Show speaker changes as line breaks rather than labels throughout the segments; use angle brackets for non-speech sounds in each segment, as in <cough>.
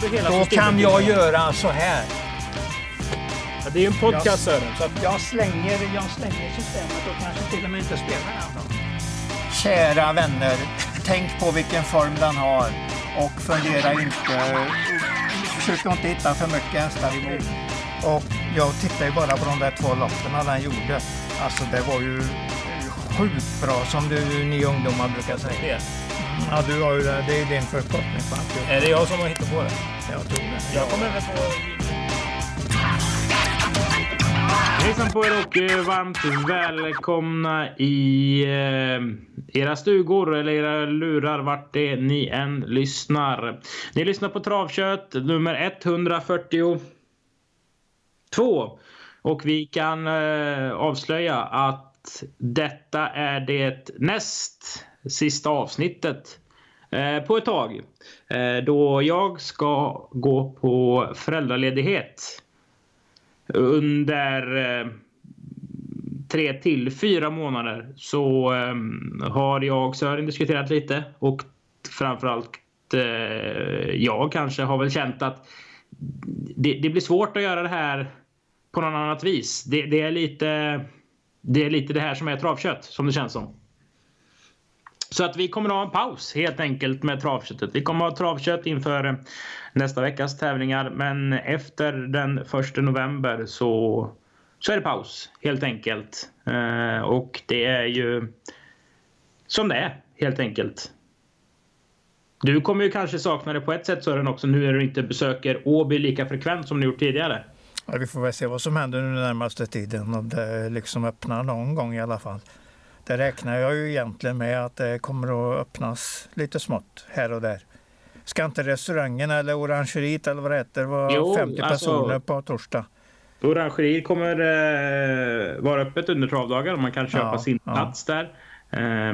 du hela
Då kan jag göra så här.
Ja, det är ju en podcast Sören. Så att,
Jag slänger, jag slänger systemet och kanske till och med inte spelar den. Kära vänner, tänk på vilken form den har och fundera inte, försök inte hitta för mycket hästar emot. Och jag tittar ju bara på de där två loppen den gjorde. Alltså det var ju sjukt bra som du, ni ungdomar brukar säga. Ja, du har ju det. Det är din förkortning på alltihop.
Är det jag som har hittat på det?
Jag tror det.
Jag kommer även på... Hejsan på er och eh, varmt välkomna i eh, era stugor eller era lurar vart det ni än lyssnar. Ni lyssnar på Travkött nummer 142. Och vi kan eh, avslöja att detta är det näst sista avsnittet eh, på ett tag. Eh, då jag ska gå på föräldraledighet under eh, tre till fyra månader så eh, har jag och Sören diskuterat lite och framförallt eh, jag kanske har väl känt att det, det blir svårt att göra det här på något annat vis. Det, det, är lite, det är lite det här som är travkött som det känns som. Så att vi kommer att ha en paus helt enkelt med travköttet. Vi kommer att ha travkött inför eh, nästa veckas tävlingar. Men efter den 1 november så, så är det paus helt enkelt. Eh, och det är ju som det är helt enkelt. Du kommer ju kanske sakna det på ett sätt Sören också nu när du inte besöker Åby lika frekvent som du gjort tidigare.
Ja, vi får väl se vad som händer nu den närmaste tiden. Om det liksom öppnar någon gång i alla fall. Det räknar jag ju egentligen med att det kommer att öppnas lite smått här och där. Ska inte restaurangen eller orangeriet eller vad det heter vara
Jo,
50
alltså-
personer på torsdag?
Orangeriet kommer eh, vara öppet under travdagar och man kan köpa
Ja,
sin
ja.
plats där. Eh,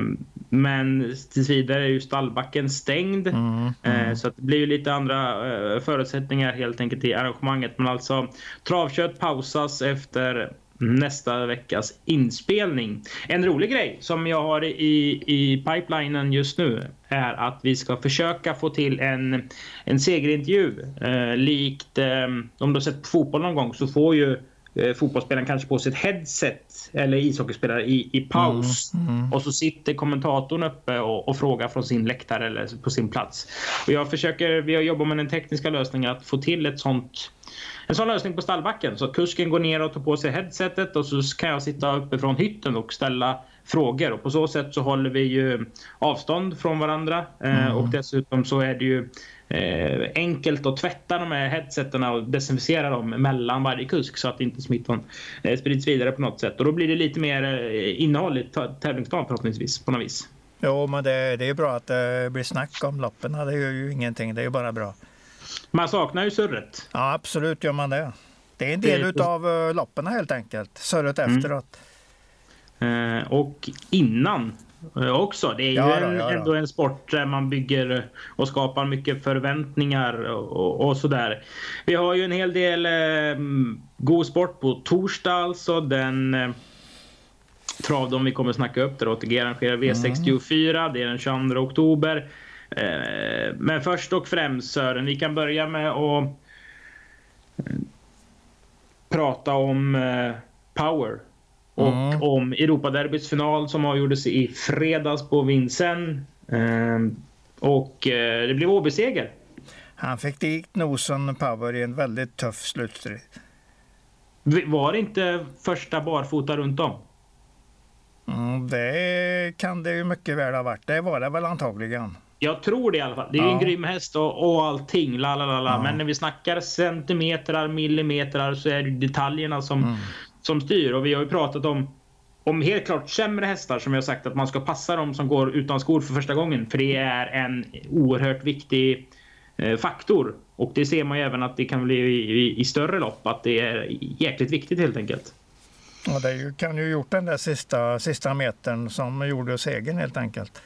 men tills vidare är ju stallbacken stängd.
Mm,
Eh, så att det blir ju lite andra eh, förutsättningar helt enkelt i arrangemanget. Men alltså travkött pausas efter nästa veckas inspelning. En rolig grej som jag har i, i pipelinen just nu är att vi ska försöka få till en, en segerintervju. Eh, likt eh, om du har sett fotboll någon gång så får ju eh, fotbollsspelaren kanske på sig ett headset eller ishockeyspelare i, i paus. Och så sitter kommentatorn uppe och, och frågar från sin läktare eller på sin plats. Och jag försöker, vi har jobbat med den tekniska lösningen att få till ett sånt en sån lösning på stallbacken så att kusken går ner och tar på sig headsetet och så kan jag sitta uppe från hytten och ställa frågor och på så sätt så håller vi ju avstånd från varandra eh, och dessutom så är det ju eh, enkelt att tvätta de här headseterna och desinficera dem mellan varje kusk så att inte smittan eh, sprids vidare på något sätt och då blir det lite mer eh, innehåll i tävlingsdagen förhoppningsvis på något vis.
Jo, men det, det är bra att det blir snack om loppen. Det gör ju ingenting. Det är ju bara bra.
Man saknar ju surret.
Ja, absolut gör man det. Det är en
Det
del
på-
av uh, loppen helt enkelt. Surret
Mm.
efteråt.
Eh, och innan eh, också. Det är ju
Ja då,
en,
ja då.
ändå en sport där man bygger och skapar mycket förväntningar och, och, sådär. Vi har ju en hel del eh, god sport på torsdag alltså. Den eh, travdom vi kommer snacka upp där ATG arrangerar V64. Det är den 22 oktober. Eh, men först och främst Sören, vi kan börja med att eh, prata om eh, Power. Och
Mm.
om Europaderbyts final som avgjordes i fredags på Vincennes. Och det blev OB-seger.
Han fick dit nosen Power i en väldigt tuff slutstrid.
Var det inte första barfota runt om?
Mm, det kan det ju mycket väl ha varit. Det var det väl antagligen.
Jag tror det i alla fall. Det är ju en
Ja.
grym häst och, och allting. La, la, la, la.
Ja.
Men när vi snackar centimetrar, millimeter så är det detaljerna som,
Mm.
som styr. Och vi har ju pratat om, om helt klart sämre hästar som har sagt att man ska passa dem som går utan skor för första gången. För det är en oerhört viktig eh, faktor. Och det ser man ju även att det kan bli i, i, i större lopp. Att det är jäkligt viktigt helt enkelt.
Och det kan ju gjort den där sista, sista metern som gjorde segern helt enkelt.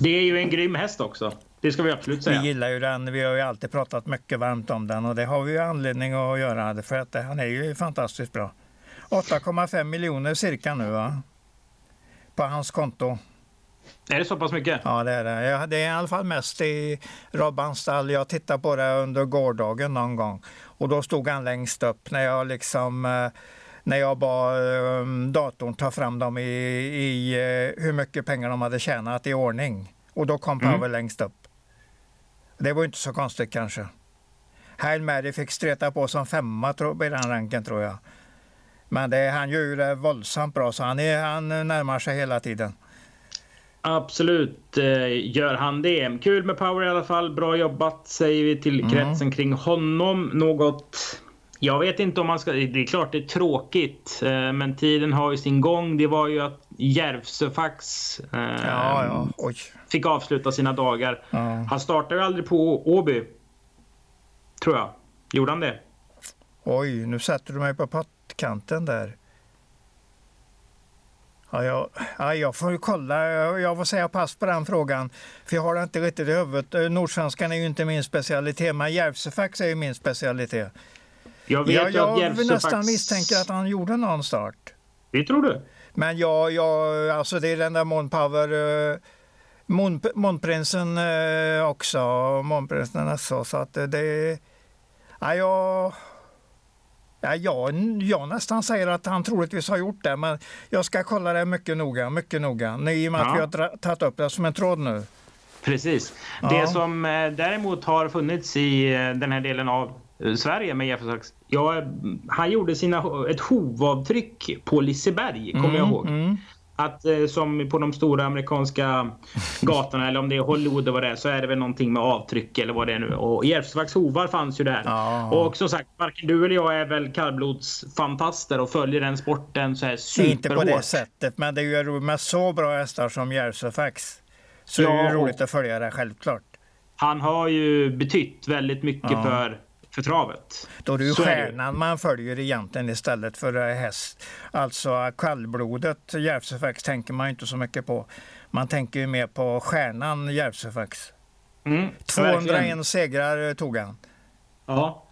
Det är ju en grym häst också. Det ska vi absolut säga.
Vi gillar ju den. Vi har ju alltid pratat mycket varmt om den och det har vi ju anledning att göra för att han är ju fantastiskt bra. 8,5 miljoner cirka nu va? På hans konto.
Är det så pass mycket?
Ja, det är det. Det är i alla fall mest i Robbans stall. Jag tittade på det under gårdagen någon gång och då stod han längst upp när jag liksom eh, när jag bad um, datorn ta fram dem i, i uh, hur mycket pengar de hade tjänat i ordning. Och då kom Power mm. längst upp. Det var inte så konstigt kanske. Hail Mary fick streta på som femma i den ranken tror jag. Men det, han gör ju det våldsamt bra så han, är, han närmar sig hela tiden.
Absolut eh, gör han det. Kul med Power i alla fall. Bra jobbat säger vi till mm. kretsen kring honom. Något jag vet inte om man ska... Det är klart det är tråkigt, eh, men tiden har ju sin gång. Det var ju att Järvsöfax eh, ja, ja. fick avsluta sina dagar. Ja. Han startade ju aldrig på Åby. Tror jag. Gjorde han det?
Oj, nu sätter du mig på pottkanten där. Ja, jag, ja, jag får kolla. Jag får säga pass på den frågan. För jag har det inte riktigt i huvudet. Eh, Nordsvenskan är ju inte min specialitet, men Järvsöfax är ju min specialitet. Jag vet ja, jag att nästan faktiskt... misstänker att han gjorde någon start.
Det tror du?
Men jag, jag, alltså det är den där Monpower, uh, Mon, Monprinsen uh, också, Monprinsen också, så att det, ja, jag, ja, jag, jag nästan säger att han troligtvis har gjort det, men jag ska kolla det mycket noga, mycket noga, i och med ja. att vi har tagit upp det som en tråd nu.
Precis. Ja. Det som eh, däremot har funnits i den här delen av Sverige med Jefferson Ja, han gjorde sina, ett hovavtryck på Liseberg, kommer mm, jag ihåg. Mm. Att eh, som på de stora amerikanska gatorna eller om det är Hollywood eller vad det är så är det väl någonting med avtryck eller vad det är nu. Och Järvsöfax hovar fanns ju där. Ja. Och som sagt, varken du eller jag är väl kallblodsfantaster och följer den sporten så här superhårt.
Inte på det sättet, men det är ju med så bra hästar som Järvsöfax så ja, är det ju roligt att följa det självklart.
Han har ju betytt väldigt mycket ja. för för travet.
Då är det ju så stjärnan det. man följer egentligen istället för häst. Alltså kallblodet Järvsöfax tänker man inte så mycket på. Man tänker ju mer på stjärnan Järvsöfax. Mm, 201 verkligen. segrar tog han.
Ja.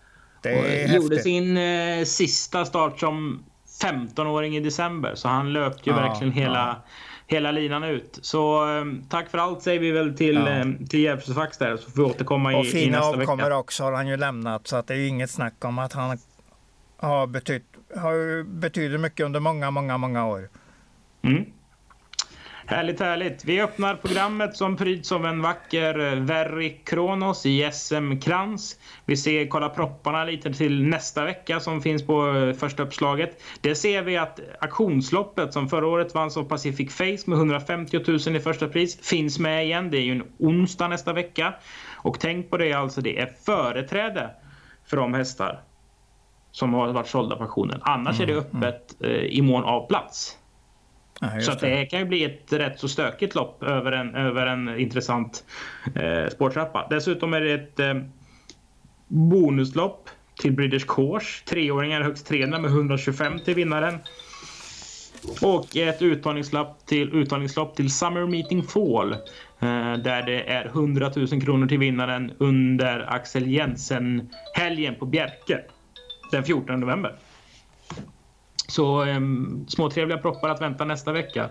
Det gjorde sin eh, sista start som 15-åring i december. Så han löpte ju ja, verkligen hela ja hela linan ut. Så um, tack för allt säger vi väl till, ja. um, till Järvsöfax där så får vi återkomma i,
och
i nästa vecka. Och
fina avkommor också har han ju lämnat så att det är inget snack om att han har betytt har betyder mycket under många, många, många år.
Mm. Härligt, härligt. Vi öppnar programmet som pryds av en vacker eh, Verri Kronos i SM-krans. Vi ser, kolla propparna lite till nästa vecka som finns på eh, första uppslaget. Det ser vi att auktionsloppet som förra året vanns av Pacific Face med 150 000 i första pris finns med igen. Det är ju en onsdag nästa vecka. Och tänk på det alltså, det är företräde för de hästar som har varit sålda på auktionen. Annars mm, är det mm. öppet mm. i mån av plats. Ja, så det. det kan ju bli ett rätt så stökigt lopp över en, över en intressant eh, spårtrappa. Dessutom är det ett eh, bonuslopp till British Course. Treåringar högst 300 med 125 till vinnaren. Och ett uttagningslopp till, uttagningslopp till Summer Meeting Fall. Eh, där det är 100 000 kronor till vinnaren under Axel Jensen-helgen på Bjerke. Den 14 november. Så eh, små trevliga proppar att vänta nästa vecka.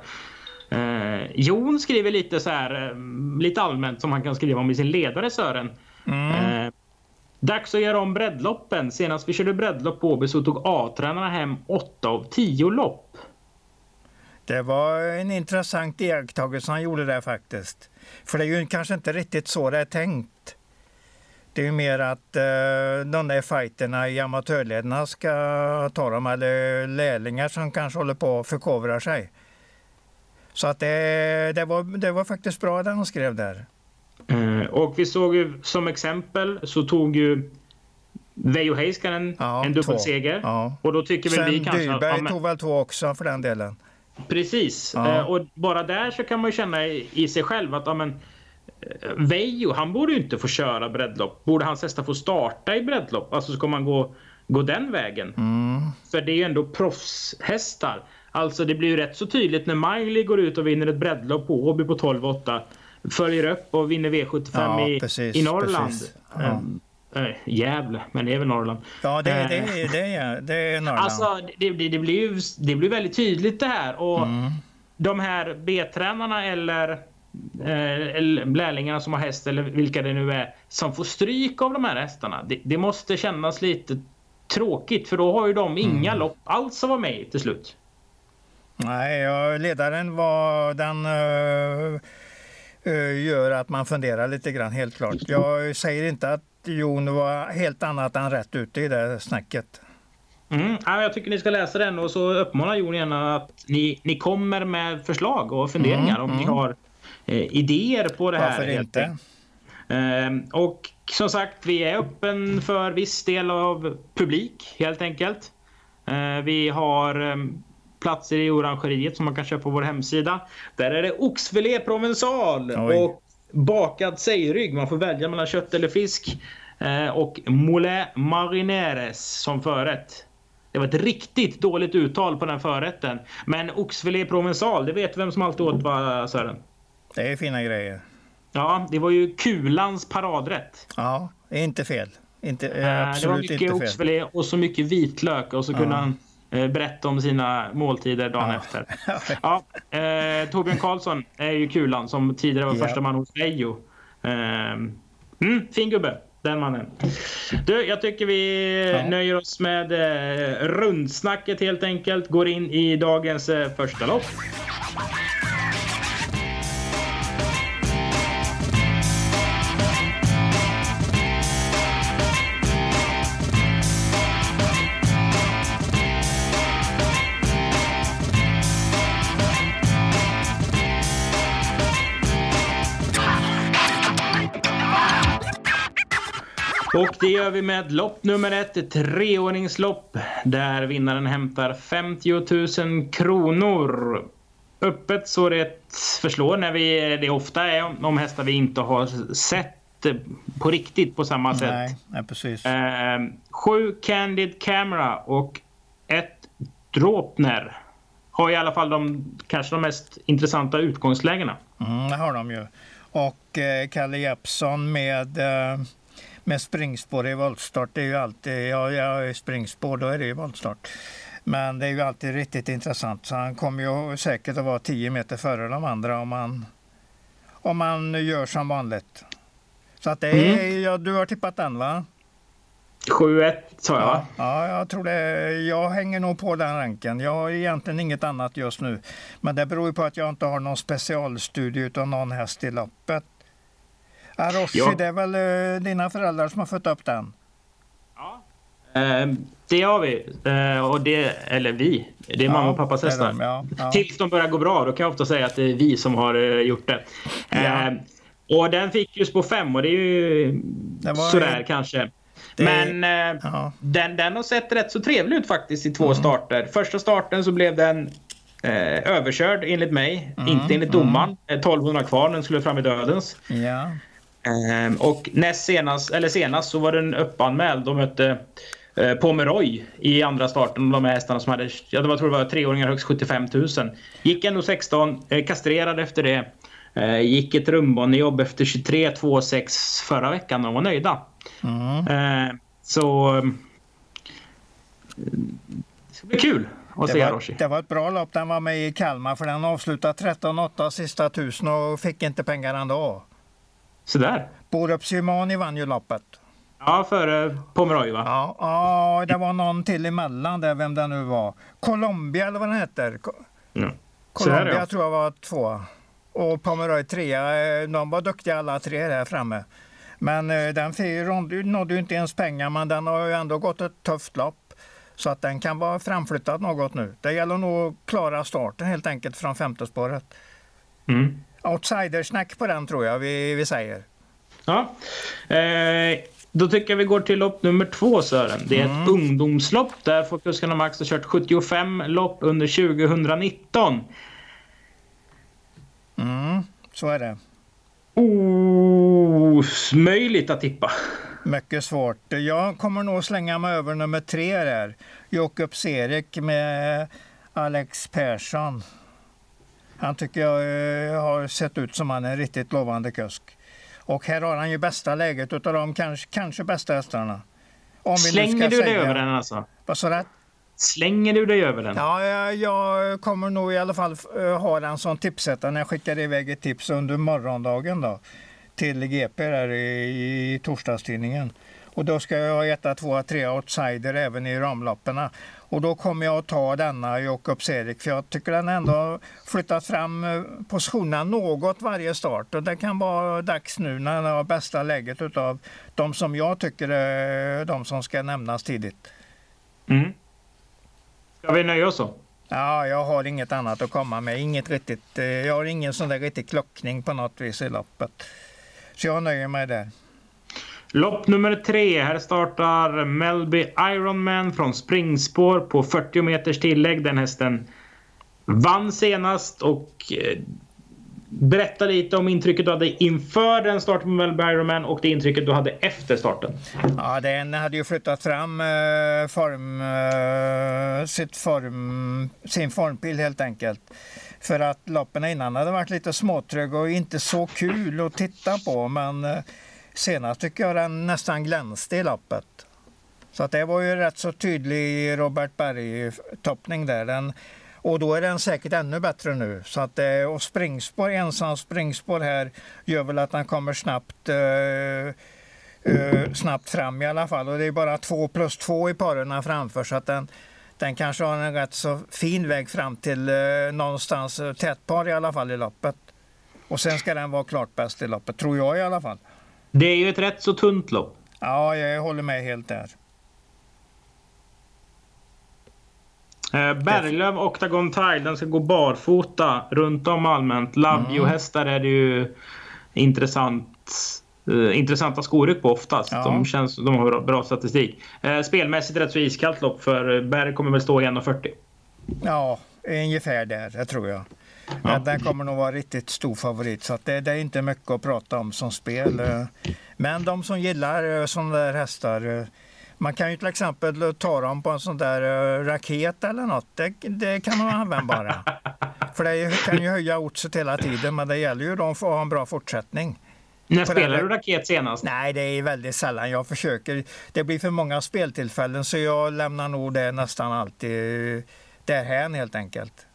Eh, Jon skriver lite så här, eh, lite allmänt som han kan skriva om i sin ledare Sören. Mm. Eh, dags att göra om breddloppen. Senast vi körde breddlopp på Åby så tog A-tränarna hem 8 av 10 lopp.
Det var en intressant iakttagelse han gjorde där faktiskt. För det är ju kanske inte riktigt så det är tänkt. Det är mer att eh, de där fighterna i amatörlederna ska ta dem, eller lärlingar som kanske håller på att förkovra sig. Så att det, det, var, det var faktiskt bra det han skrev där.
Mm, och vi såg ju som exempel så tog ju Veijo Heiskanen ja, en dubbelseger. Ja. Och då tycker
Sen
vi kanske...
Dyberg ja, tog väl två också för den delen.
Precis. Ja. Eh, och bara där så kan man ju känna i, i sig själv att ja, men, Vejo, han borde ju inte få köra breddlopp. Borde hans hästar få starta i breddlopp? Alltså ska man gå, gå den vägen? Mm. För det är ju ändå proffshästar. Alltså det blir ju rätt så tydligt när Miley går ut och vinner ett breddlopp på Åby på 12-8. Följer upp och vinner V75 ja, i, precis, i Norrland. Ja. Ähm, äh, Gävle, men det är väl Norrland.
Ja, det, det, det, det, är, det är Norrland.
Alltså, det, det, det, blir ju det blir väldigt tydligt det här. Och mm. De här B-tränarna eller eh, lärlingarna som har häst eller vilka det nu är som får stryk av de här hästarna. Det, det måste kännas lite tråkigt för då har ju de inga mm. lopp alls att vara med i till slut.
Nej, ledaren var den uh, gör att man funderar lite grann helt klart. Jag säger inte att Jon var helt annat än rätt ute i det snacket.
Mm. Ja, jag tycker ni ska läsa den och så uppmanar Jon gärna att ni, ni kommer med förslag och funderingar mm, om mm. ni har idéer på det
Varför här. Varför inte?
Eh, och som sagt, vi är öppen för viss del av publik helt enkelt. Eh, vi har ehm, platser i orangeriet som man kan köpa på vår hemsida. Där är det oxfilé provençal och bakad sejrygg. Man får välja mellan kött eller fisk. Eh, och moulin marineres som förrätt. Det var ett riktigt dåligt uttal på den förrätten. Men oxfilé provençal, det vet vem som alltid åt va Sören?
Det är fina grejer.
Ja, det var ju kulans paradrätt.
Ja, inte fel. Inte, absolut det var
mycket oxfilé och så mycket vitlök och så ja. kunde han eh, berätta om sina måltider dagen ja. efter. <laughs> Ja, eh, Torbjörn Karlsson är ju kulan som tidigare var ja. första man hos Vejo. Eh, mm, fin gubbe, den mannen. Du, jag tycker vi nöjer oss med eh, rundsnacket helt enkelt. Går in i dagens eh, första lopp. Och det gör vi med lopp nummer ett, ett treordningslopp där vinnaren hämtar 50 000 kronor. Öppet så det förslår när vi, det ofta är om hästar vi inte har sett på riktigt på samma sätt.
Nej, nej precis.
Eh, sju Candid Camera och ett Dropner har i alla fall de kanske de mest intressanta utgångslägena.
Mm, det har de ju. Och eh, Kalle Jeppsson med eh med springspår i voltstart. Det är ju alltid, ja, jag är springspår, då är det ju voltstart. Men det är ju alltid riktigt intressant. Så han kommer ju säkert att vara 10 meter före de andra om man, om man gör som vanligt. Så att det är, mm. ja, du har tippat den va?
7-1 sa jag
ja, ja, jag tror det. Jag hänger nog på den ranken. Jag har egentligen inget annat just nu. Men det beror ju på att jag inte har någon specialstudie av någon häst i loppet. Aroshi, ja. det är väl uh, dina föräldrar som har fått upp den?
Ja, uh, det har vi. Uh, och det, eller vi. Det är ja, mamma och pappas hästar. Ja, ja. Tills de börjar gå bra, då kan jag ofta säga att det är vi som har gjort det. Ehm, och den fick just på fem och det är ju det sådär ju... kanske. Det... Men ja. den, den har sett rätt så trevlig ut faktiskt i två mm. starter. Första starten så blev den eh, överkörd enligt mig, mm. inte enligt domaren. Mm. 1200 kvar, den skulle fram i dödens.
Ja.
Ehm, och näst senast, eller senast så var den uppanmäld. De mötte eh, Pomeroy i andra starten. De här hästarna som hade, ja, det var, tror det var treåringar högst 75 000. Gick ändå 16, eh, kastrerad efter det. Eh, gick ett rumbanejobb efter 23 2 6 förra veckan och de var nöjda. Mm. Eh, så eh, det ska bli kul att se Roshi.
Det var ett bra lopp. Den var med i Kalmar för den avslutade 13-8 sista tusen och fick inte pengar ändå.
Så där.
Borup Symani vann ju loppet.
Ja, före Pomeroy va?
Ja, ja, det var någon till emellan där, vem det nu var. Colombia eller vad den heter.
Mm.
Colombia ja. tror jag var två. Och Pomeroy trea. Eh, de var duktiga alla tre där framme. Men eh, den nådde ju inte ens pengar, men den har ju ändå gått ett tufft lopp. Så att den kan vara framflyttad något nu. Det gäller nog att klara starten helt enkelt från femte spåret.
Mm
outsidersnack på den tror jag vi, vi säger.
Ja. Eh, då tycker jag vi går till lopp nummer två Sören. Det är mm. ett ungdomslopp. Där får kuskarna Max har kört 75 lopp under 2019.
Mm, så är det.
Omöjligt att tippa.
Mycket svårt. Jag kommer nog slänga mig över nummer tre där. Jakob Serik med Alex Persson. Han tycker jag eh, har sett ut som han är en riktigt lovande kusk. Och här har han ju bästa läget utav de kanske, kanske bästa hästarna.
Slänger du dig över den alltså?
Vad sa du?
Slänger du dig över den?
Ja, jag, jag kommer nog i alla fall uh, ha den som tipsetta när jag skickar iväg ett tips under morgondagen då, till GP där i, i torsdagstidningen. Och då ska jag ha etta, tvåa, trea outsider även i ramlopperna. Och då kommer jag att ta denna Jakob Serik för jag tycker den ändå har flyttat fram eh, positionerna något varje start. Och det kan vara dags nu när den har bästa läget utav de som jag tycker är de som ska nämnas tidigt.
Mm. Ska vi nöja oss så?
Ja, jag har inget annat att komma med. Inget riktigt, eh, jag har ingen sån där riktig klockning på något vis i loppet. Så jag nöjer mig där.
Lopp nummer tre. Här startar Melby Ironman från springspår på 40 meters tillägg. Den hästen vann senast och eh, Berätta lite om intrycket du hade inför den starten på Melby Ironman och det intrycket du hade efter starten.
Ja, den hade ju flyttat fram eh, form, eh, sitt form, sin formpil helt enkelt. För att loppen innan hade varit lite småtrög och inte så kul att titta på. Men eh, Senast tycker jag den nästan glänste i loppet. Så att det var ju rätt så tydlig Robert Berg-toppning där. Den, och då är den säkert ännu bättre nu. Så att, och springspår, ensam springspår här gör väl att den kommer snabbt, eh, eh, snabbt fram i alla fall. Och det är bara två plus två i paren framför så att den, den kanske har en rätt så fin väg fram till eh, någonstans eh, tätpar i alla fall i loppet. Och sen ska den vara klart bäst i loppet, tror jag i alla fall.
Det är ju ett rätt så tunt lopp.
Ja, jag håller med helt där.
Eh, Berglöf Octagon Tile, den ska gå barfota runt om allmänt. Lavio-hästar mm. är det ju intressant, eh, intressanta skoryck på oftast. Ja. De, känns, de har bra statistik. Eh, spelmässigt rätt så iskallt lopp för Berg kommer väl stå i 1,40.
Ja, ungefär där, det tror jag. Ja. Den kommer nog vara riktigt stor favorit så det, det, är inte mycket att prata om som spel. Eh. Men de som gillar eh, sådana där hästar eh, man kan ju till exempel ta dem på en sån där raket eller något. Det, det kan vara användbara. <laughs> För det kan ju höja oddset hela tiden men det gäller ju att ha en bra fortsättning.
När spelade du raket senast?
Nej, det är väldigt sällan. Jag försöker. Det blir för många speltillfällen så jag lämnar nog det nästan alltid därhän helt enkelt.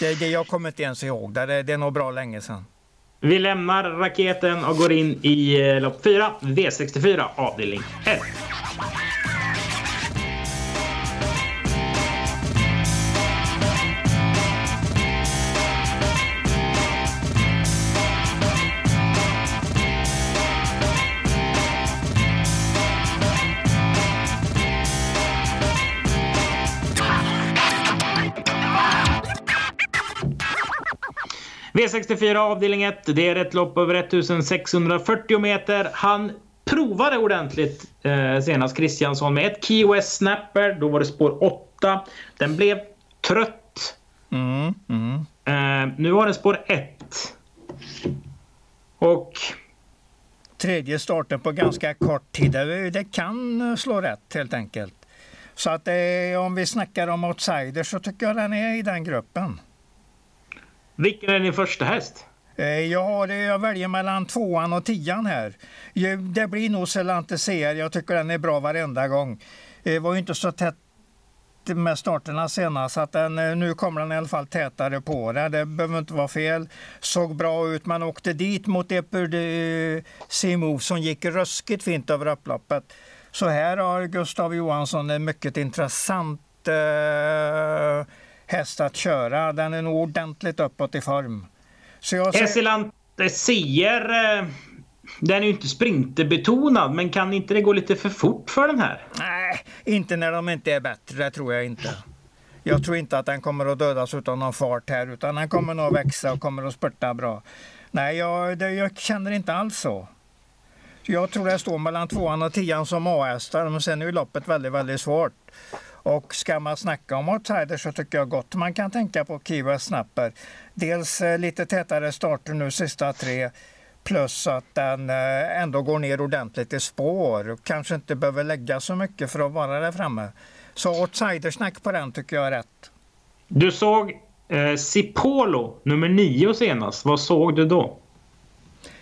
Det, det jag kommer inte ens ihåg. Det, det är nog bra länge sedan.
Vi lämnar raketen och går in i eh, lopp 4, V64 avdelning 1. V64 avdelning 1. Det är ett lopp över 1640 meter. Han provade ordentligt eh, senast Kristiansson med ett Key West Snapper. Då var det spår 8. Den blev trött. Mm, mm. Eh, nu har den spår 1. Och...
Tredje starten på ganska kort tid. Det kan slå rätt helt enkelt. Så att eh, om vi snackar om outsiders så tycker jag den är i den gruppen.
Vilken är din första häst?
Eh, jag, har, jag väljer mellan tvåan och tian här. Det blir nog Selante CR. Jag tycker den är bra varenda gång. Det var ju inte så tätt med starterna senast. Så att den, eh, nu kommer den i alla fall tätare på det. Det behöver inte vara fel. Såg bra ut. Man åkte dit mot Epurde Simov som gick ruskigt fint över upploppet. Så här har Gustav Johansson en mycket intressant eh, häst att köra. Den är nog ordentligt uppåt i form.
Så jag. Hessilant Sier, eh, den är ju inte sprinterbetonad, men kan inte det gå lite för fort för den här?
Nej, inte när de inte är bättre, det tror jag inte. Jag tror inte att den kommer att dödas utan någon fart här, utan den kommer nog växa och kommer att spurta bra. Nej, jag, det, jag känner inte alls så. Jag tror det står mellan tvåan och tian som A-hästar, men sen är ju loppet väldigt, väldigt svårt. Och ska man snacka om outsiders så tycker jag gott man kan tänka på Kiva Snapper. Dels eh, lite tätare starter nu sista tre plus att den eh, ändå går ner ordentligt i spår och kanske inte behöver lägga så mycket för att vara där framme. Så outsidersnack på den tycker jag är rätt.
Du såg eh, Cipolo nummer nio senast. Vad såg du då?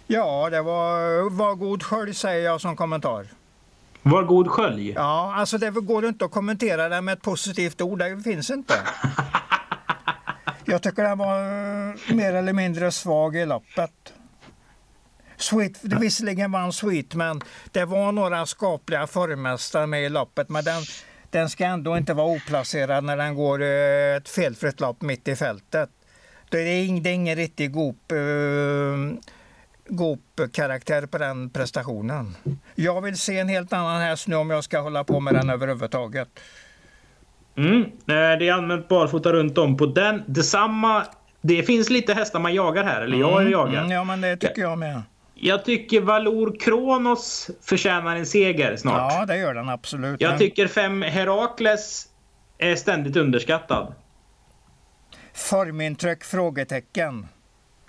Ja, det var, var god skölj säger jag som kommentar.
Var god skölj.
Ja, alltså det går inte att kommentera det med ett positivt ord. Det finns inte. <laughs> Jag tycker den var eh, mer eller mindre svag i loppet. Sweet, visserligen var en Sweet, men det var några skapliga formmästare med i loppet. Men den, den ska ändå inte vara oplacerad när den går eh, ett felfritt lopp mitt i fältet. Det är, det är ingen riktig gop, uh, Goop-karaktär på den prestationen. Jag vill se en helt annan häst nu om jag ska hålla på med den överhuvudtaget.
Mm. Det är allmänt barfota runt om på den. Detsamma. Det finns lite hästar man jagar här, eller jag mm, jagar.
Mm, ja, men det tycker jag med.
Jag tycker Valor Kronos förtjänar en seger snart.
Ja, det gör den absolut.
Jag tycker fem Herakles är ständigt underskattad.
Formintryck? Frågetecken.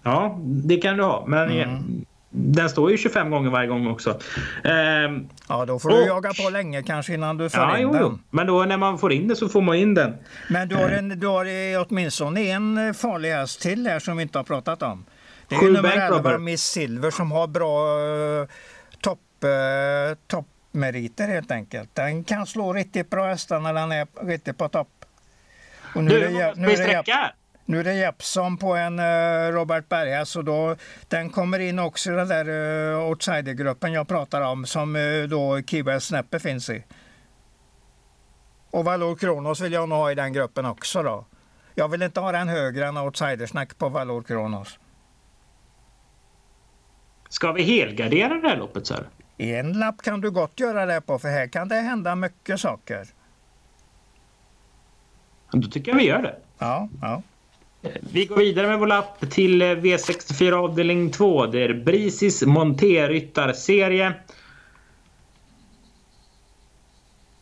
Ja, det kan du ha. Men mm. den står ju 25 gånger varje gång också.
Ehm, ja, då får du och, jaga på länge kanske innan du får ja, in jo, den. Jo.
Men då när man får in det så får man in den.
Men du har, en, du har åtminstone en farlig häst till här som vi inte har pratat om. Det är nummer 11, Miss Silver, som har bra uh, topp, uh, toppmeriter helt enkelt. Den kan slå riktigt bra hästar när den är riktigt på topp.
Och nu du, är det, nu är det,
nu är det Jeppson på en uh, Robert Berga, så då, den kommer in också i den där uh, outsidergruppen jag pratar om som uh, då Kiba Snäppe finns i. Och Valor Kronos vill jag nog ha i den gruppen också då. Jag vill inte ha den högre än outsidersnack på Valor Kronos.
Ska vi helgardera det här loppet så?
En lapp kan du gott göra det på, för här kan det hända mycket saker.
Då tycker jag vi gör det.
Ja, ja.
Vi går vidare med vår lapp till eh, V64 avdelning 2. Det är Brisis Monterryttarserie.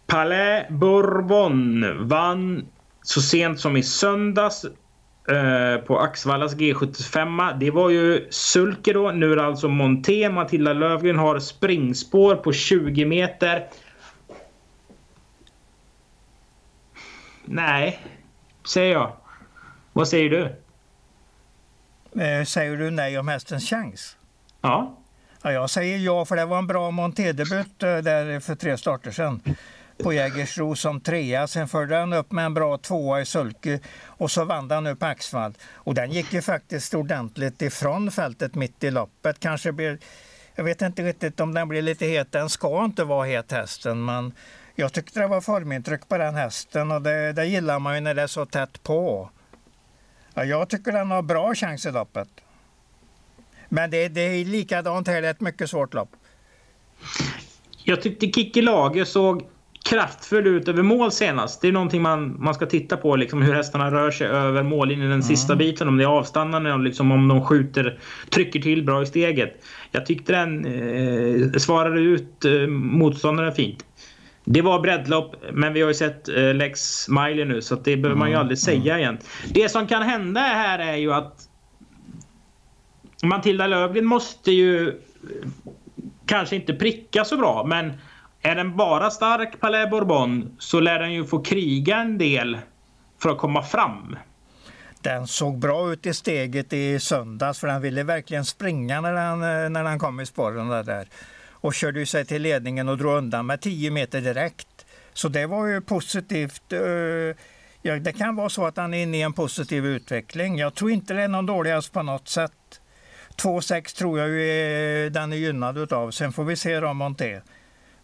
Palais Bourbon vann så sent som i söndags eh, på Axvallas G75. Det var ju sulke då. Nu är det alltså Monté. Matilda Lövgren har springspår på 20 meter. Nej, säger jag. Vad säger du?
Eh, säger du nej om hästens chans?
Ja.
ja jag säger ja, för det var en bra monterdebut eh, där för tre starter sedan på Jägersro som trea. Sen förde han upp med en bra tvåa i sulke och så vann han nu på Axvall. Och den gick ju faktiskt ordentligt ifrån fältet mitt i loppet. Kanske blir, jag vet inte riktigt om den blir lite het. Den ska inte vara het hästen, men jag tyckte det var formintryck på den hästen och det, det gillar man ju när det är så tätt på. Ja, jag tycker den har bra chans i loppet. Men det, det är likadant här, det är ett mycket svårt lopp.
Jag tyckte Kikki Lage såg kraftfull ut över mål senast. Det är någonting man, man ska titta på, liksom hur hästarna rör sig över mållinjen den mm. sista biten. Om det är avstannande, liksom om de skjuter, trycker till bra i steget. Jag tyckte den eh, svarade ut eh, motståndaren fint. Det var breddlopp, men vi har ju sett eh, Lex Smiley nu så det behöver mm, man ju mm, aldrig säga mm. igen. Det som kan hända här är ju att Matilda Löfgren måste ju kanske inte pricka så bra, men är den bara stark Palais Bourbon så lär den ju få kriga en del för att komma fram.
Den såg bra ut i steget i söndags för den ville verkligen springa när den, eh, när den kom i spåren där och körde sig till ledningen och drog undan med 10 meter direkt. Så det var ju positivt. Eh, ja, det kan vara så att han är inne i en positiv utveckling. Jag tror inte det är någon dålig häst på något sätt. 2,6 tror jag ju den är gynnad utav. Sen får vi se då Monté.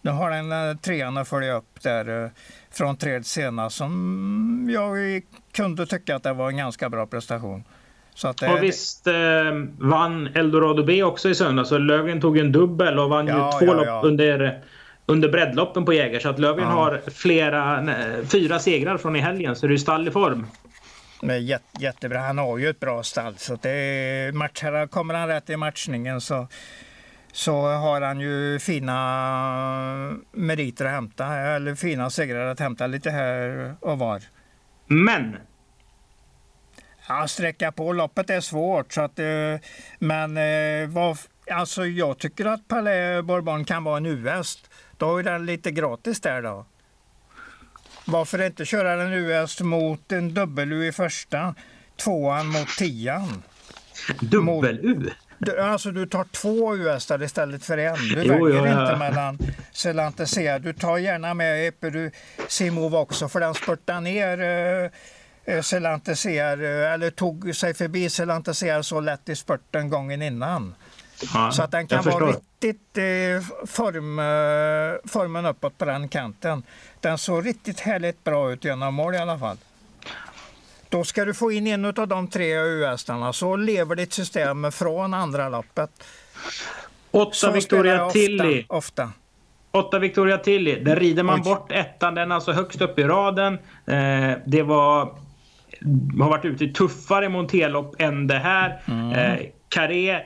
Nu har den eh, trean att följa upp där eh, från träd senast som jag kunde tycka att det var en ganska bra prestation.
Så att och visst eh, vann Eldorado B också i söndags. Löfgren tog en dubbel och vann ja, ju två ja, lopp ja. under, under breddloppen på Jäger. Så att Löfgren har flera, nej, fyra segrar från i helgen. Så det är stall i form.
Men jätte, jättebra. Han har ju ett bra stall. Så det matchar, kommer han rätt i matchningen så, så har han ju fina meriter att hämta. Eller fina segrar att hämta lite här och var.
Men
Ja, sträcka på loppet är svårt. Så att, eh, men eh, vad, alltså jag tycker att Palais Bourbon kan vara en US. Då är den lite gratis där då. Varför inte köra en US mot en dubbel-U i första, tvåan mot tian?
Dubbel-U?
Du, alltså du tar två US-ar istället för en. Du jo, väljer ja, inte mellan Selantesia. Du tar gärna med Eperu Simov också för den spurtar ner eh, eh Selanteser, eh, eller tog sig förbi Selanteser så lätt i spurten gången innan. Ja, så att den kan vara riktigt eh, form, eh, formen uppåt på den kanten. Den såg riktigt härligt bra ut genom mål i alla fall. Då ska du få in en av de tre US-arna så lever ditt system från andra loppet.
Åtta Victoria Tilly.
Ofta.
Åtta Victoria Tilly. Där rider man Oj. bort ettan. Den är alltså högst upp i raden. Eh, det var har varit ute i tuffare monterlopp än det här. Mm. Eh, Carré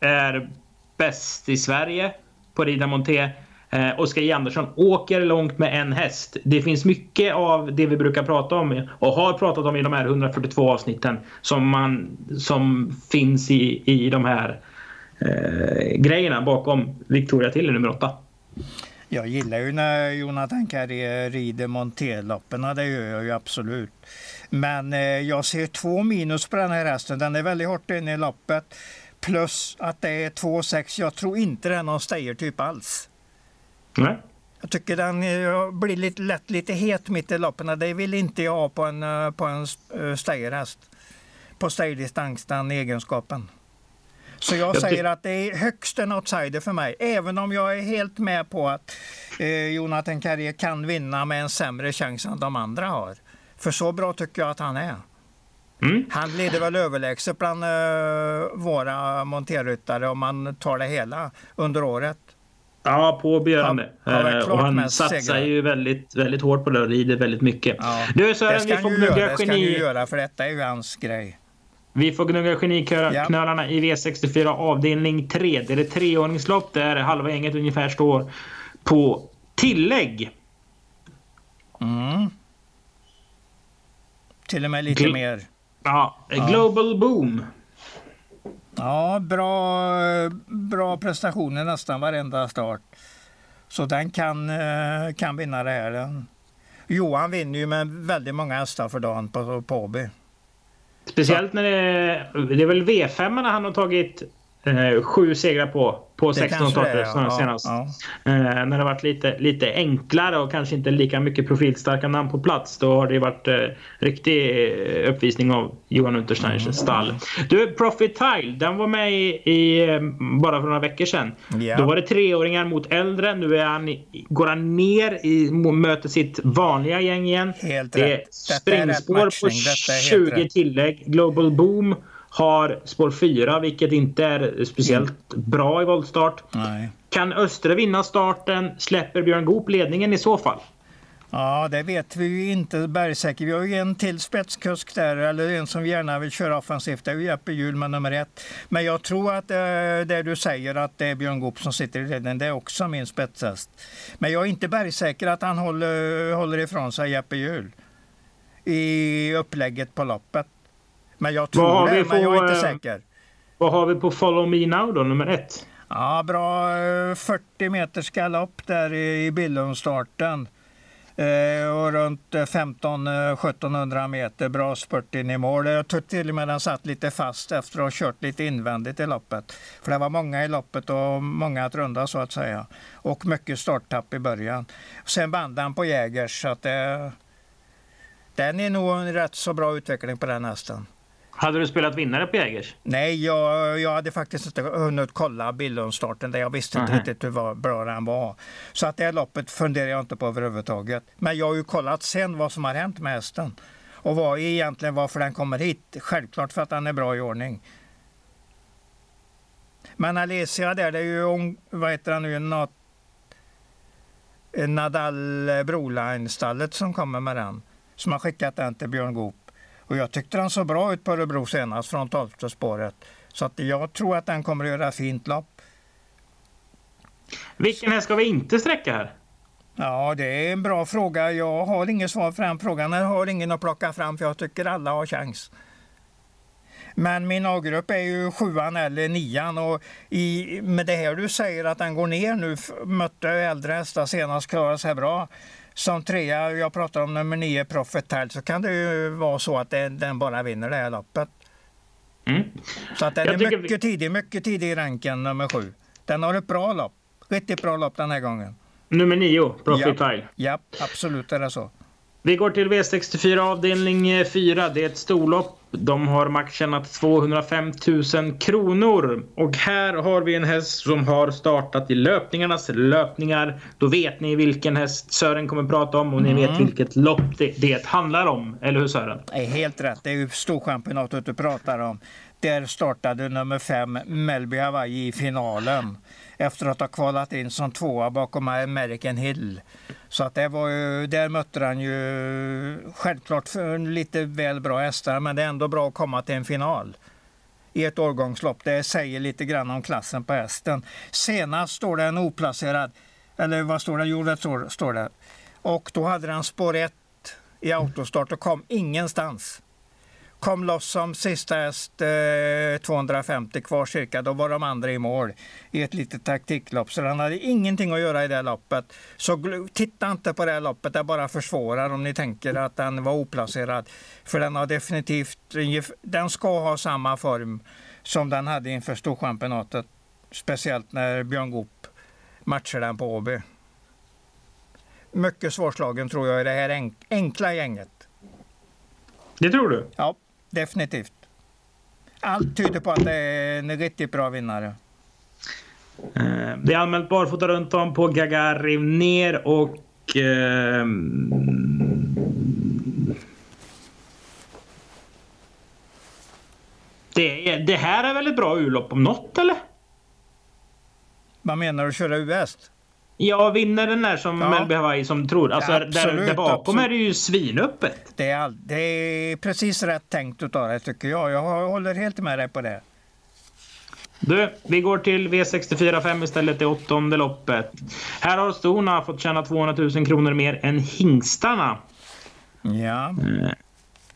är bäst i Sverige på rida monté. Eh, Oskar J Andersson åker långt med en häst. Det finns mycket av det vi brukar prata om och har pratat om i de här 142 avsnitten som, man, som finns i, i de här eh, grejerna bakom Victoria till nummer 8.
Jag gillar ju när Jonathan Carré rider monterloppen, det gör jag ju absolut. Men eh, jag ser två minus på den här hästen. Den är väldigt hårt inne i loppet. Plus att det är 2,6. Jag tror inte det är någon stejertyp alls.
Nej.
Jag tycker den blir lite, lätt lite het mitt i loppen. Det vill inte jag ha på en, eh, på en eh, stejerhäst. På stejerdistans, den egenskapen. Så jag, jag säger att det är högst en outsider för mig. Även om jag är helt med på att eh, Jonathan Carrier kan vinna med en sämre chans än de andra har. För så bra tycker jag att han är. Mm. Han leder väl överlägset bland uh, våra monterryttare om man tar det hela under året.
Ja, på Björn. Uh, och han satsar segrar. ju väldigt, väldigt hårt på det och rider väldigt mycket. Ja.
Du Sören, vi får gnugga geni... Det ska han ju göra, för detta är ju hans grej.
Vi får gnugga geniknölarna ja. i V64 avdelning 3. Det är ett treordningslopp där halva gänget ungefär står på tillägg.
Mm. Till och med lite Gl mer.
Ja, Global ja. Boom.
Ja, bra, bra prestationer nästan varenda start. Så den kan, eh, kan vinna det här. Johan vinner ju med väldigt många hästar för dagen på, på Åby.
Speciellt när det, det är väl V5 han har tagit eh, sju segrar på på 16 starter ja. senast. Ja, ja. Eh, när det varit lite, lite enklare och kanske inte lika mycket profilstarka namn på plats. Då har det varit eh, riktig eh, uppvisning av Johan Untersteiners mm. stall. Du, Profit Tile, den var med i, i eh, bara för några veckor sedan. Då var det treåringar mot äldre. Nu är han, går han ner i möter sitt vanliga gäng igen.
Helt
det är springspår på 20 tillägg. Global Boom har spår 4, vilket inte är speciellt mm. bra i voltstart.
Nej.
Kan Östre vinna starten? Släpper Björn Goop ledningen i så fall?
Ja, det vet vi ju inte bergsäkert. Vi har ju en till spetskusk där, eller en som gärna vill köra offensivt. Det är ju Jeppe Hjul med nummer ett. Men jag tror att det, det du säger, att det är Björn Goop som sitter i ledningen, det är också min spetshäst. Men jag är inte bergsäker att han håller, håller ifrån sig Jeppe Hjul i upplägget på loppet. Men jag tror det, på, men jag är inte eh, säker.
Vad har vi på Follow Me Now då, nummer ett?
Ja, bra 40 eh, meters galopp där i Billundstarten. Eh, och runt 15-1700 meter, bra spurt in i mål. Jag tror till och med den satt lite fast efter att ha kört lite invändigt i loppet. För det var många i loppet och många att runda så att säga. Och mycket starttapp i början. Sen band han på Jägers så att det, den är nog en rätt så bra utveckling på den hästen.
Hade du spelat vinnare på Jägers?
Nej, jag, jag hade faktiskt inte hunnit kolla Billundstarten där jag visste inte riktigt hur bra den var. Så att det loppet funderar jag inte på överhuvudtaget. Men jag har ju kollat sen vad som har hänt med hästen. Och vad egentligen varför den kommer hit. Självklart för att den är bra i ordning. Men Alesia där, det är ju, vad heter han nu, något, Nadal Broline-stallet som kommer med den. Som har skickat den till Björn Goop. Och jag tyckte den såg bra ut på Örebro senast från tolfte spåret. Så att jag tror att den kommer att göra fint lopp.
Vilken häst ska vi inte sträcka här?
Ja, det är en bra fråga. Jag har inget svar på den frågan. Jag har ingen att plocka fram för jag tycker alla har chans. Men min A-grupp är ju sjuan eller nian och i, med det här du säger att den går ner nu, mötte äldre hästar senast, klarade sig bra som trea, jag pratar om nummer nio Prophet Tile, så kan det ju vara så att den, den bara vinner det här loppet. Mm. Så att den jag är mycket vi... tidig, mycket tidig i ranken, nummer sju. Den har ett bra lopp. Riktigt bra lopp den här gången.
Nummer nio, Profile.
Ja, ja, absolut är det så.
Vi går till V64 avdelning 4. Det är ett storlopp. De har maxtjänat 205 000 kronor. Och här har vi en häst som har startat i löpningarnas löpningar. Då vet ni vilken häst Sören kommer prata om och ni mm. vet vilket lopp det, det handlar om. Eller hur Sören?
Det är helt rätt. Det är ju Storchampionatet du pratar om. Där startade nummer 5 Melby Hawaii i finalen efter att ha kvalat in som tvåa bakom American Hill. Så att det var ju, där mötte han ju självklart för lite väl bra hästar, men det är ändå bra att komma till en final i ett årgångslopp. Det säger lite grann om klassen på hästen. Senast står det en oplacerad, eller vad står det? Jo, det står, står det. Och då hade den spår 1 i autostart och kom ingenstans kom loss som sista häst, eh, 250 kvar cirka. Då var de andra i mål i ett litet taktiklopp. Så den hade ingenting att göra i det loppet. Så titta inte på det loppet, det bara försvårar om ni tänker att den var oplacerad. För den har definitivt, den ska ha samma form som den hade inför Storchampionatet. Speciellt när Björn Goop matchar den på Åby. Mycket svårslagen tror jag i det här enkla gänget.
Det tror du?
Ja definitivt. Allt tyder på att det är en riktigt bra vinnare.
Eh, det är anmält barfota runt om på Gagarin ner och... Eh, det, det här är väl ett bra urlopp om något eller?
Vad menar du, köra US?
Ja, vinner den där som ja. Melby Hawaii som tror. Alltså ja, absolut, där, där bakom absolut. är det ju svinöppet.
Det är, det är precis rätt tänkt utav det tycker jag. Jag håller helt med dig på det.
Du, vi går till V64 5 istället, det åttonde loppet. Här har Stona fått tjäna 200 000 kronor mer än hingstarna.
Ja. Eh,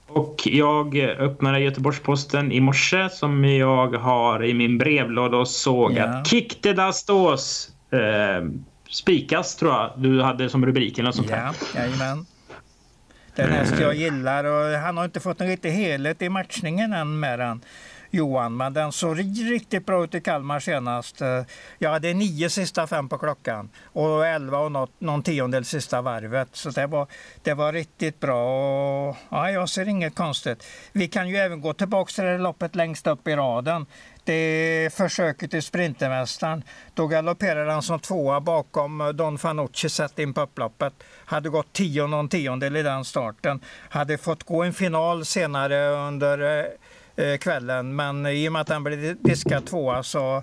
och jag öppnade Göteborgs-Posten i morse som jag har i min brevlåda och såg ja. att Kick the Dastos eh, spikas tror jag du hade som rubrik eller något sånt
Ja, jajamän. Den häst jag gillar och han har inte fått en riktig helhet i matchningen än med den. Johan, men den såg riktigt bra ut i Kalmar senast. Jag hade nio sista fem på klockan och elva och något, någon tiondel sista varvet. Så det var, det var riktigt bra. Och, ja, jag ser inget konstigt. Vi kan ju även gå tillbaka till det loppet längst upp i raden. Det försöket i Sprintermästaren. Då galopperade han som tvåa bakom eh, Don Fanucci sett in på upploppet. Hade gått tio och någon tiondel i den starten. Hade fått gå en final senare under eh, eh, kvällen men i och med att han blev diskad tvåa så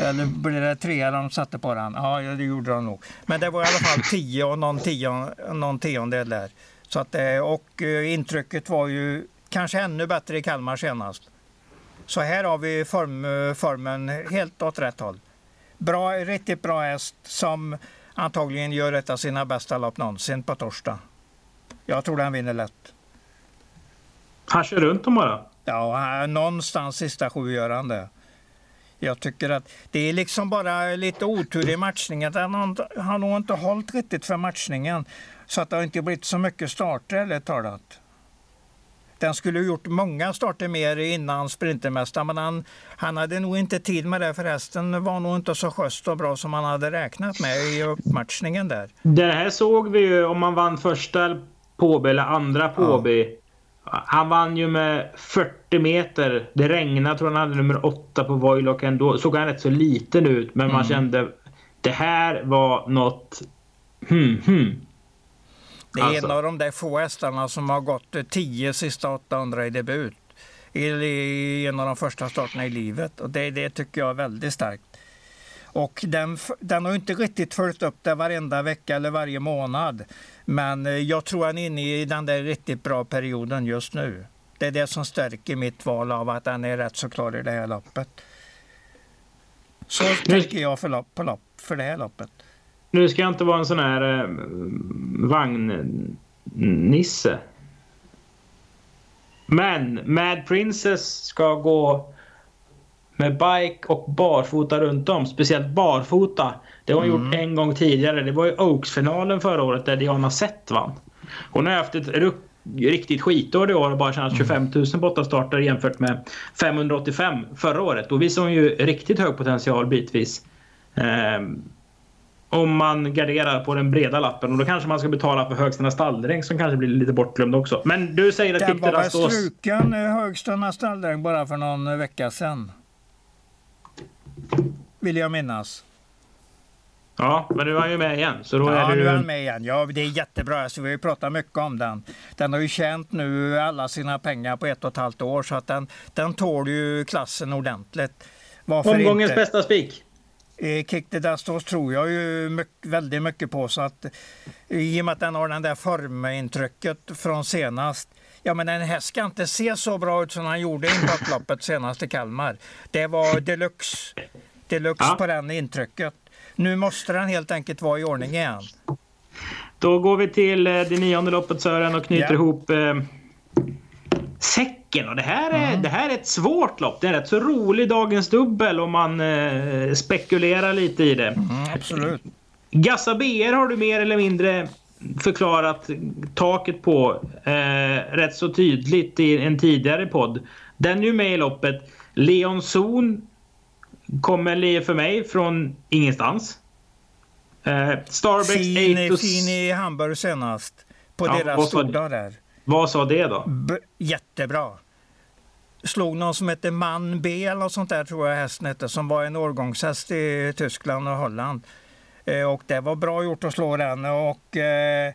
eller blev det trea de satte på den? Ja, det gjorde de nog. Men det var i alla fall tio och någon, tion, någon tiondel där. Så att, och intrycket var ju kanske ännu bättre i Kalmar senast. Så här har vi form, formen helt åt rätt håll. Bra, riktigt bra häst som antagligen gör ett av sina bästa lopp någonsin på torsdag. Jag tror den vinner lätt.
Han kör runt dem bara?
Ja, någonstans sista sju gör han det. Jag tycker att det är liksom bara lite otur i matchningen. Han har nog inte hållit riktigt för matchningen. Så att det har inte blivit så mycket starter, eller talat. Den skulle gjort många starter mer innan Sprintermästaren, men han, han hade nog inte tid med det för hästen var nog inte så schysst och bra som han hade räknat med i uppmatchningen där.
Det här såg vi ju om man vann första Påby eller andra Påby. Ja. Han vann ju med 40 meter. Det regnade, tror han hade nummer 8 på Voilock ändå. Såg han rätt så liten ut, men mm. man kände det här var något... Hmm, hmm.
Det är alltså. en av de där få hästarna som har gått 10 sista 800 i debut. I en av de första starterna i livet. Och det, det tycker jag är väldigt starkt. Och den, den har inte riktigt följt upp det varenda vecka eller varje månad. Men eh, jag tror han är inne i den där riktigt bra perioden just nu. Det är det som stärker mitt val av att han är rätt så klar i det här loppet. Så tänker jag för, lopp, på lopp, för det här loppet.
Nu ska jag inte vara en sån här eh, vagnnisse. Men Mad Princess ska gå med bike och barfota runt om. Speciellt barfota. Det har hon mm. gjort en gång tidigare. Det var ju Oaks-finalen förra året där Diana Sett vann. Hon har haft ett riktigt skitår i år och bara tjänat 25 000 på åtta starter jämfört med 585 förra året. Då visar hon ju riktigt hög potential bitvis. Eh, om man garderar på den breda lappen och då kanske man ska betala för Högstena stalldräng som kanske blir lite bortglömd också. Men du säger att
Den var väl struken eh, Högstena stalldräng bara för någon vecka sedan. Vill jag minnas.
Ja, men nu är han ju med igen. Så då
ja,
är
nu
är
han med igen. Ja, det är jättebra. Alltså, vi har ju pratat mycket om den. Den har ju tjänat nu alla sina pengar på ett och ett halvt år så att den, den tål ju klassen ordentligt.
Varför Omgångens inte? bästa spik?
Eh, Kick the Dust tror jag ju mycket, väldigt mycket på. Så att, I och med att den har den där formintrycket från senast. Ja, men en häst ska inte se så bra ut som han gjorde i upploppet senast i Kalmar. Det var deluxe, deluxe ja. på den intrycket. Nu måste den helt enkelt vara i ordning igen.
Då går vi till eh, det nionde loppet Sören och knyter ja. ihop eh, säcken. Och det, här är, mm. det här är ett svårt lopp. Det är rätt så rolig dagens dubbel om man eh, spekulerar lite i det.
Mm, absolut.
Gassa BR har du mer eller mindre förklarat taket på eh, rätt så tydligt i en tidigare podd. Den är ju med i loppet. Leon Zon kommer för mig från ingenstans.
Eh, Starbucks fin, fin i Hamburg senast. På ja, deras stolar där.
Vad sa det då?
B jättebra. Slog någon som hette Man B eller något sånt där tror jag hästen hette. Som var en årgångshäst i Tyskland och Holland. Eh, och det var bra gjort att slå den. Och, eh,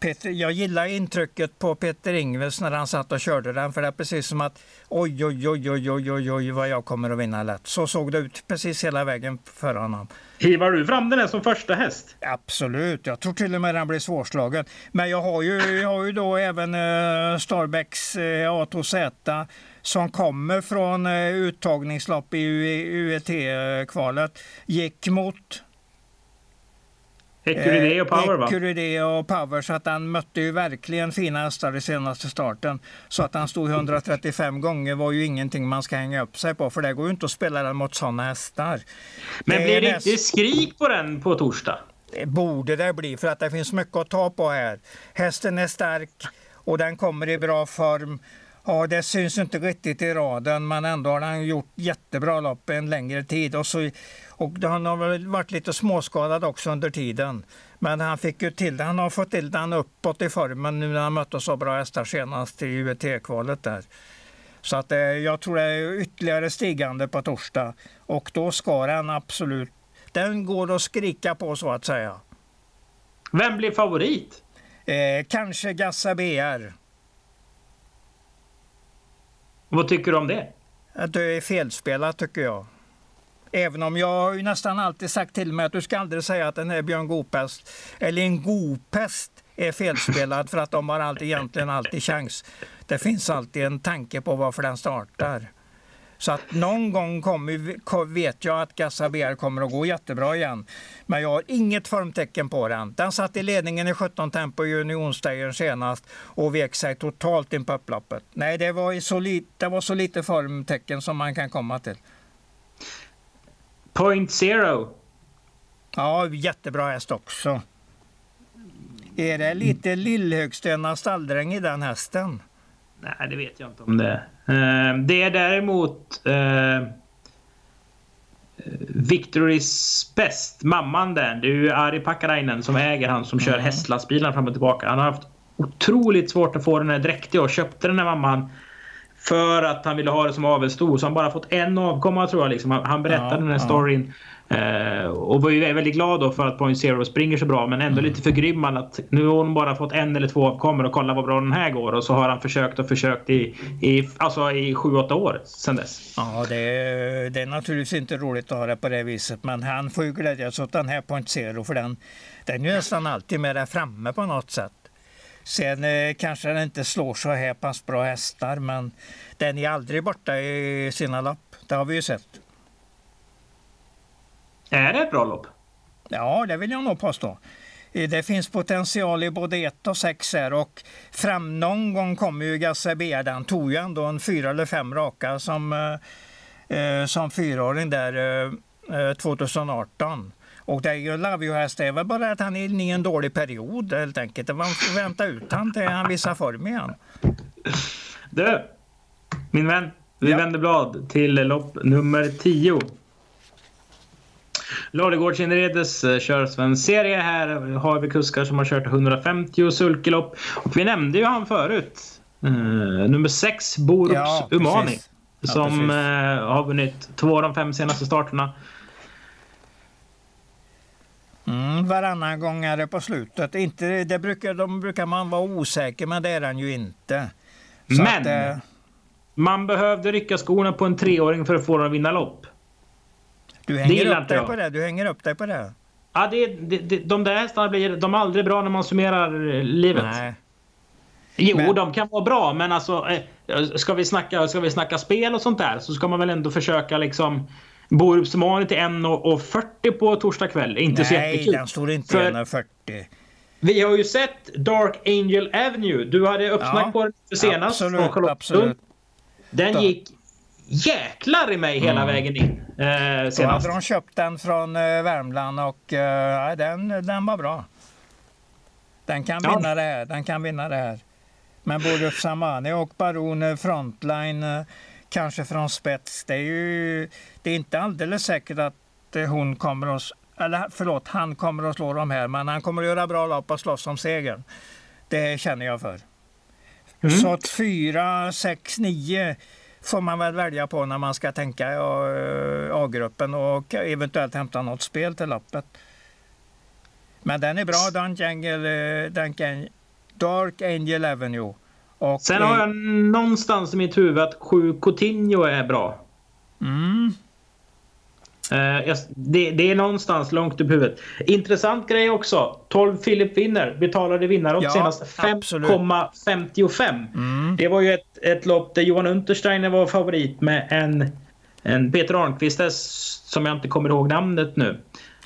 Peter, jag gillar intrycket på Peter Ingves när han satt och körde den. För det är precis som att oj, oj, oj, oj, oj, oj, oj vad jag kommer att vinna lätt. Så såg det ut precis hela vägen för honom.
Hivar du fram den här som första häst?
Absolut, jag tror till och med den blir svårslagen. Men jag har ju, jag har ju då även uh, Starbecks uh, A2Z som kommer från uh, uttagningslopp i UET-kvalet. Gick mot
Ecuride och Power va?
Ecuride och Power, så att han mötte ju verkligen fina hästar i senaste starten. Så att han stod 135 gånger var ju ingenting man ska hänga upp sig på, för det går ju inte att spela den mot sådana hästar.
Men det blir det inte skrik på den på torsdag?
Det borde det bli, för att det finns mycket att ta på här. Hästen är stark och den kommer i bra form. Ja, det syns inte riktigt i raden, men ändå har han gjort jättebra lopp en längre tid. Och, så, och han har väl varit lite småskadad också under tiden. Men han fick ju till Han har fått till den uppåt i formen nu när han mötte så bra hästar senast i UET-kvalet där. Så att eh, jag tror det är ytterligare stigande på torsdag. Och då ska den absolut... Den går att skrika på så att säga.
Vem blir favorit?
Eh, kanske Gassa BR.
Vad tycker du om det?
Att det är felspelat tycker jag. Även om jag har nästan alltid sagt till mig att du ska aldrig säga att den här Björn Gopest eller en Gopest är felspelad för att de har alltid, egentligen alltid chans. Det finns alltid en tanke på varför den startar. Så att någon gång kommer, vet jag att Gassa BR kommer att gå jättebra igen. Men jag har inget formtecken på den. Den satt i ledningen i 17 tempo i Unionsstegen senast och vek sig totalt in på upploppet. Nej, det var, så lite, det var så lite formtecken som man kan komma till.
Point Zero.
Ja, jättebra häst också. Är det lite Lillhögstena stalldräng i den hästen?
Nej, det vet jag inte om det. Eh, det är däremot uh, Victorys Best, mamman där. Det är ju Ari Packarainen som äger han som kör mm. hästlastbilarna fram och tillbaka. Han har haft otroligt svårt att få den här dräktiga och köpte den här mamman för att han ville ha det som avelsto. Så han bara fått en avkomma tror jag. Liksom. Han berättade ja, den här storyn. Uh, och var ju väldigt glad då för att Point Zero springer så bra. Men ändå mm. lite förgrymmad att nu har hon bara fått en eller två avkommor och kolla vad bra den här går. Och så har han försökt och försökt i, i, alltså i 7-8 år sedan dess.
Ja, det är, det är naturligtvis inte roligt att ha det på det viset. Men han får ju glädjas åt den här Point Zero för den, den är ju nästan alltid med där framme på något sätt. Sen eh, kanske den inte slår så här pass bra hästar, men den är aldrig borta i sina lopp. Det har vi ju sett.
Är det ett bra lopp?
Ja, det vill jag nog påstå. Eh, det finns potential i både 1 och 6 här och fram någon gång kommer ju B. Den tog ju ändå en fyra eller fem raka som, eh, eh som fyraåring där eh, 2018. Eh, Och det är ju Love You häst, det är väl bara att han är inne i en dålig period helt enkelt. Man får vänta ut han till han visar form igen.
Du, min vän. Vi ja. vänder blad till lopp nummer 10. Ladegårdsinredes eh, kör svensk serie. Här har vi kuskar som har kört 150 sulkelopp. Och vi nämnde ju han förut. Uh, nummer 6, Borups ja, Umani. Som ja, uh, har vunnit två av de fem senaste starterna.
Mm, varannan gångare på slutet. Inte, det brukar, de brukar man vara osäker, men det är han ju inte.
Så men! Att, eh, man behövde rycka skorna på en treåring för att få dem att vinna lopp.
Du hänger upp dig på det. Du hänger upp dig på det.
Ja, det, det, det, de där hästarna blir de är aldrig bra när man summerar eh, livet. Nej. Jo, men... de kan vara bra, men alltså eh, ska vi, snacka, ska vi snacka spel och sånt där så ska man väl ändå försöka liksom Borups Mani till 1,40 på torsdag kväll. Inte
Nej,
så jättekul.
den står inte 1,40.
Vi har ju sett Dark Angel Avenue. Du hade uppsnack ja, på den senast.
Absolut, absolut.
Den gick jäklar i mig hela mm. vägen in. Eh, senast. Då
hade de köpt den från eh, Värmland och eh, den, den var bra. Den kan ja. vinna det här. Den kan vinna det här. Men både Samani och Baron eh, Frontline eh, kanske från spets. Det är ju det är inte alldeles säkert att eh, hon kommer att, eller förlåt, han kommer att slå dem här, men han kommer att göra bra lopp och slåss om segern. Det känner jag för. Mm. Så att 4, 6, 9 får man väl välja på när man ska tänka eh, A-gruppen och eventuellt hämta något spel till loppet. Men den är bra, Dark Angel, eh, Dark Angel Avenue.
Och, Sen har jag någonstans i mitt huvud att 7 Coutinho är bra.
Mm.
Uh, det, det, är någonstans långt upp huvudet. Intressant grej också. 12 Philip vinner. Betalade vinnare ja, senast 5,55. Mm. Det var ju ett, ett lopp där Johan Untersteiner var favorit med en, en Peter Arnqvist som jag inte kommer ihåg namnet nu.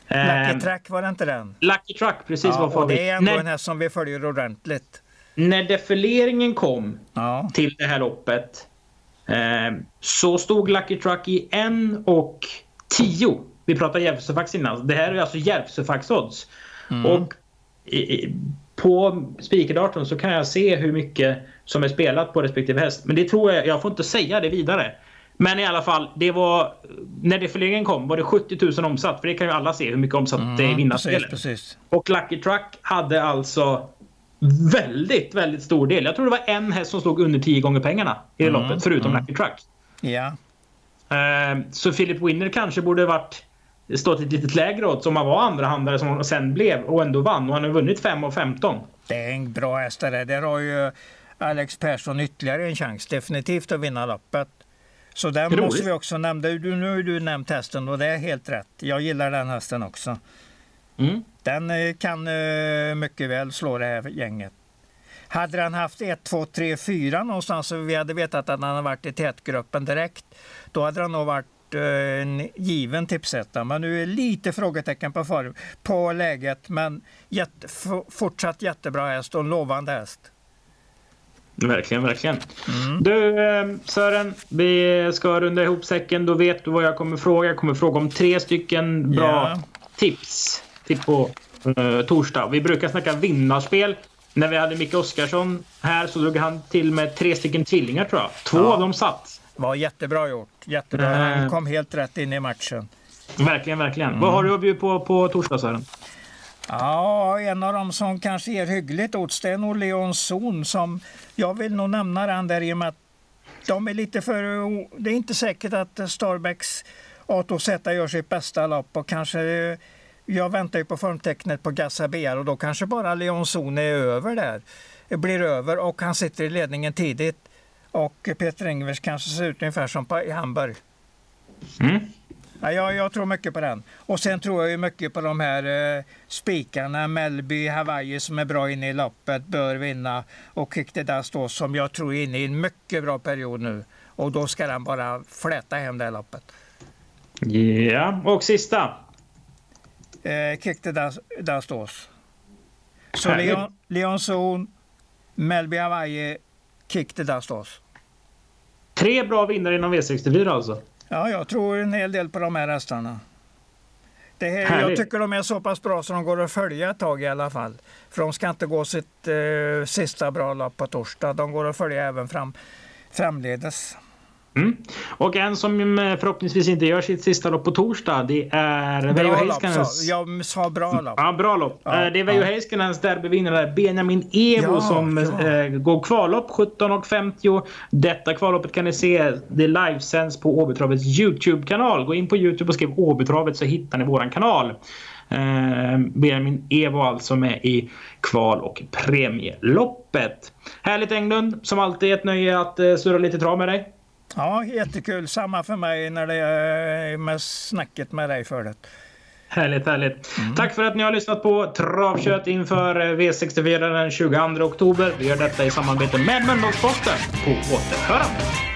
Lucky uh, Track var det inte den?
Lucky Track, precis ja, var favorit.
Det är ändå en häst som vi följer ordentligt.
När defileringen kom ja. till det här loppet eh, så stod Lucky Truck i en och 10. Vi pratade Järvsöfax innan. Det här är alltså Järvsöfax-odds. Mm. Och i, på spikerdatorn så kan jag se hur mycket som är spelat på respektive häst. Men det tror jag, jag får inte säga det vidare. Men i alla fall, det var, när defileringen kom var det 70 000 omsatt. För det kan ju alla se hur mycket omsatt mm, det är i vinnarspelet. Och Lucky Truck hade alltså väldigt, väldigt stor del. Jag tror det var en häst som slog under 10 gånger pengarna i mm, loppet, förutom mm. Lucky Truck.
Ja.
Uh, så Philip Winner kanske borde varit stått ett litet lägre odds om han var andrahandare som han sen blev och ändå vann. Och han har vunnit 5 av 15.
Det är en bra häst det där. har ju Alex Persson ytterligare en chans definitivt att vinna loppet. Så den Roligt. måste vi också nämna. Du, nu har du nämnt hästen och det är helt rätt. Jag gillar den hästen också.
Mm.
Den eh, kan eh, mycket väl slå det här gänget. Hade han haft 1, 2, 3, 4 någonstans så vi hade vetat att han hade varit i tätgruppen direkt, då hade han nog varit eh, en given tipsetta. Men nu är lite frågetecken på, form, på läget. Men jätte, fortsatt jättebra häst och en lovande häst.
Verkligen, verkligen. Mm. Du Sören, vi ska runda ihop säcken. Då vet du vad jag kommer fråga. Jag kommer fråga om tre stycken bra ja. tips till på uh, torsdag. Vi brukar snacka vinnarspel. När vi hade Micke Oskarsson här så drog han till med tre stycken tvillingar tror jag. Två ja. av dem satt.
Var jättebra gjort. Jättebra. Han kom helt rätt in i matchen.
Verkligen, verkligen. Mm. Vad har du att bjuda på på torsdag Sören?
Ja, en av dem som kanske ger hyggligt odds det är nog Leon Zon som jag vill nog nämna den där i och med att de är lite för... Det är inte säkert att Starbacks Ato Z gör sitt bästa lopp och kanske jag väntar ju på formtecknet på Gassabiar och då kanske bara Leon Zon är över där. Blir över och han sitter i ledningen tidigt. Och Peter Engvers kanske ser ut ungefär som i Hamburg.
Mm.
Ja, jag, jag, tror mycket på den. Och sen tror jag ju mycket på de här eh, spikarna. Melby, Hawaii som är bra inne i loppet, bör vinna. Och Kick Dust då, som jag tror är inne i en mycket bra period nu. Och då ska den bara fläta hem det här loppet.
Ja, och sista
eh, Dust Så Leon, Leon Zon, Melby Hawaii, Dust
Tre bra vinnare inom V64 alltså?
Ja, jag tror en hel del på de här hästarna. Det här, jag tycker de är så pass bra så de går att följa ett tag i alla fall. För de ska inte gå sitt eh, sista bra lopp på torsdag. De går att följa även fram, framledes.
Mm. Och en som eh, förhoppningsvis inte gör sitt sista lopp på torsdag, det är
Veijo Heiskanens... Jag sa bra lopp.
Ja, bra lopp. Ja, det är Veijo ja. Heiskanens derbyvinnare Benjamin Evo ja, som ja. Äh, går kvallopp 17.50. Detta kvalloppet kan ni se. Det livesänds på Åbytravets Youtube-kanal. Gå in på Youtube och skriv Åbytravet så hittar ni våran kanal. Eh, Benjamin Evo alltså med i kval och premieloppet. Härligt Englund, som alltid ett nöje att eh, surra lite trav med dig.
Ja, jättekul. Samma för mig när det är med snacket med dig förut.
Härligt, härligt. Mm. Tack för att ni har lyssnat på Travkött inför V64 den 22 oktober. Vi gör detta i samarbete med Mölndalsposten. På återhörande.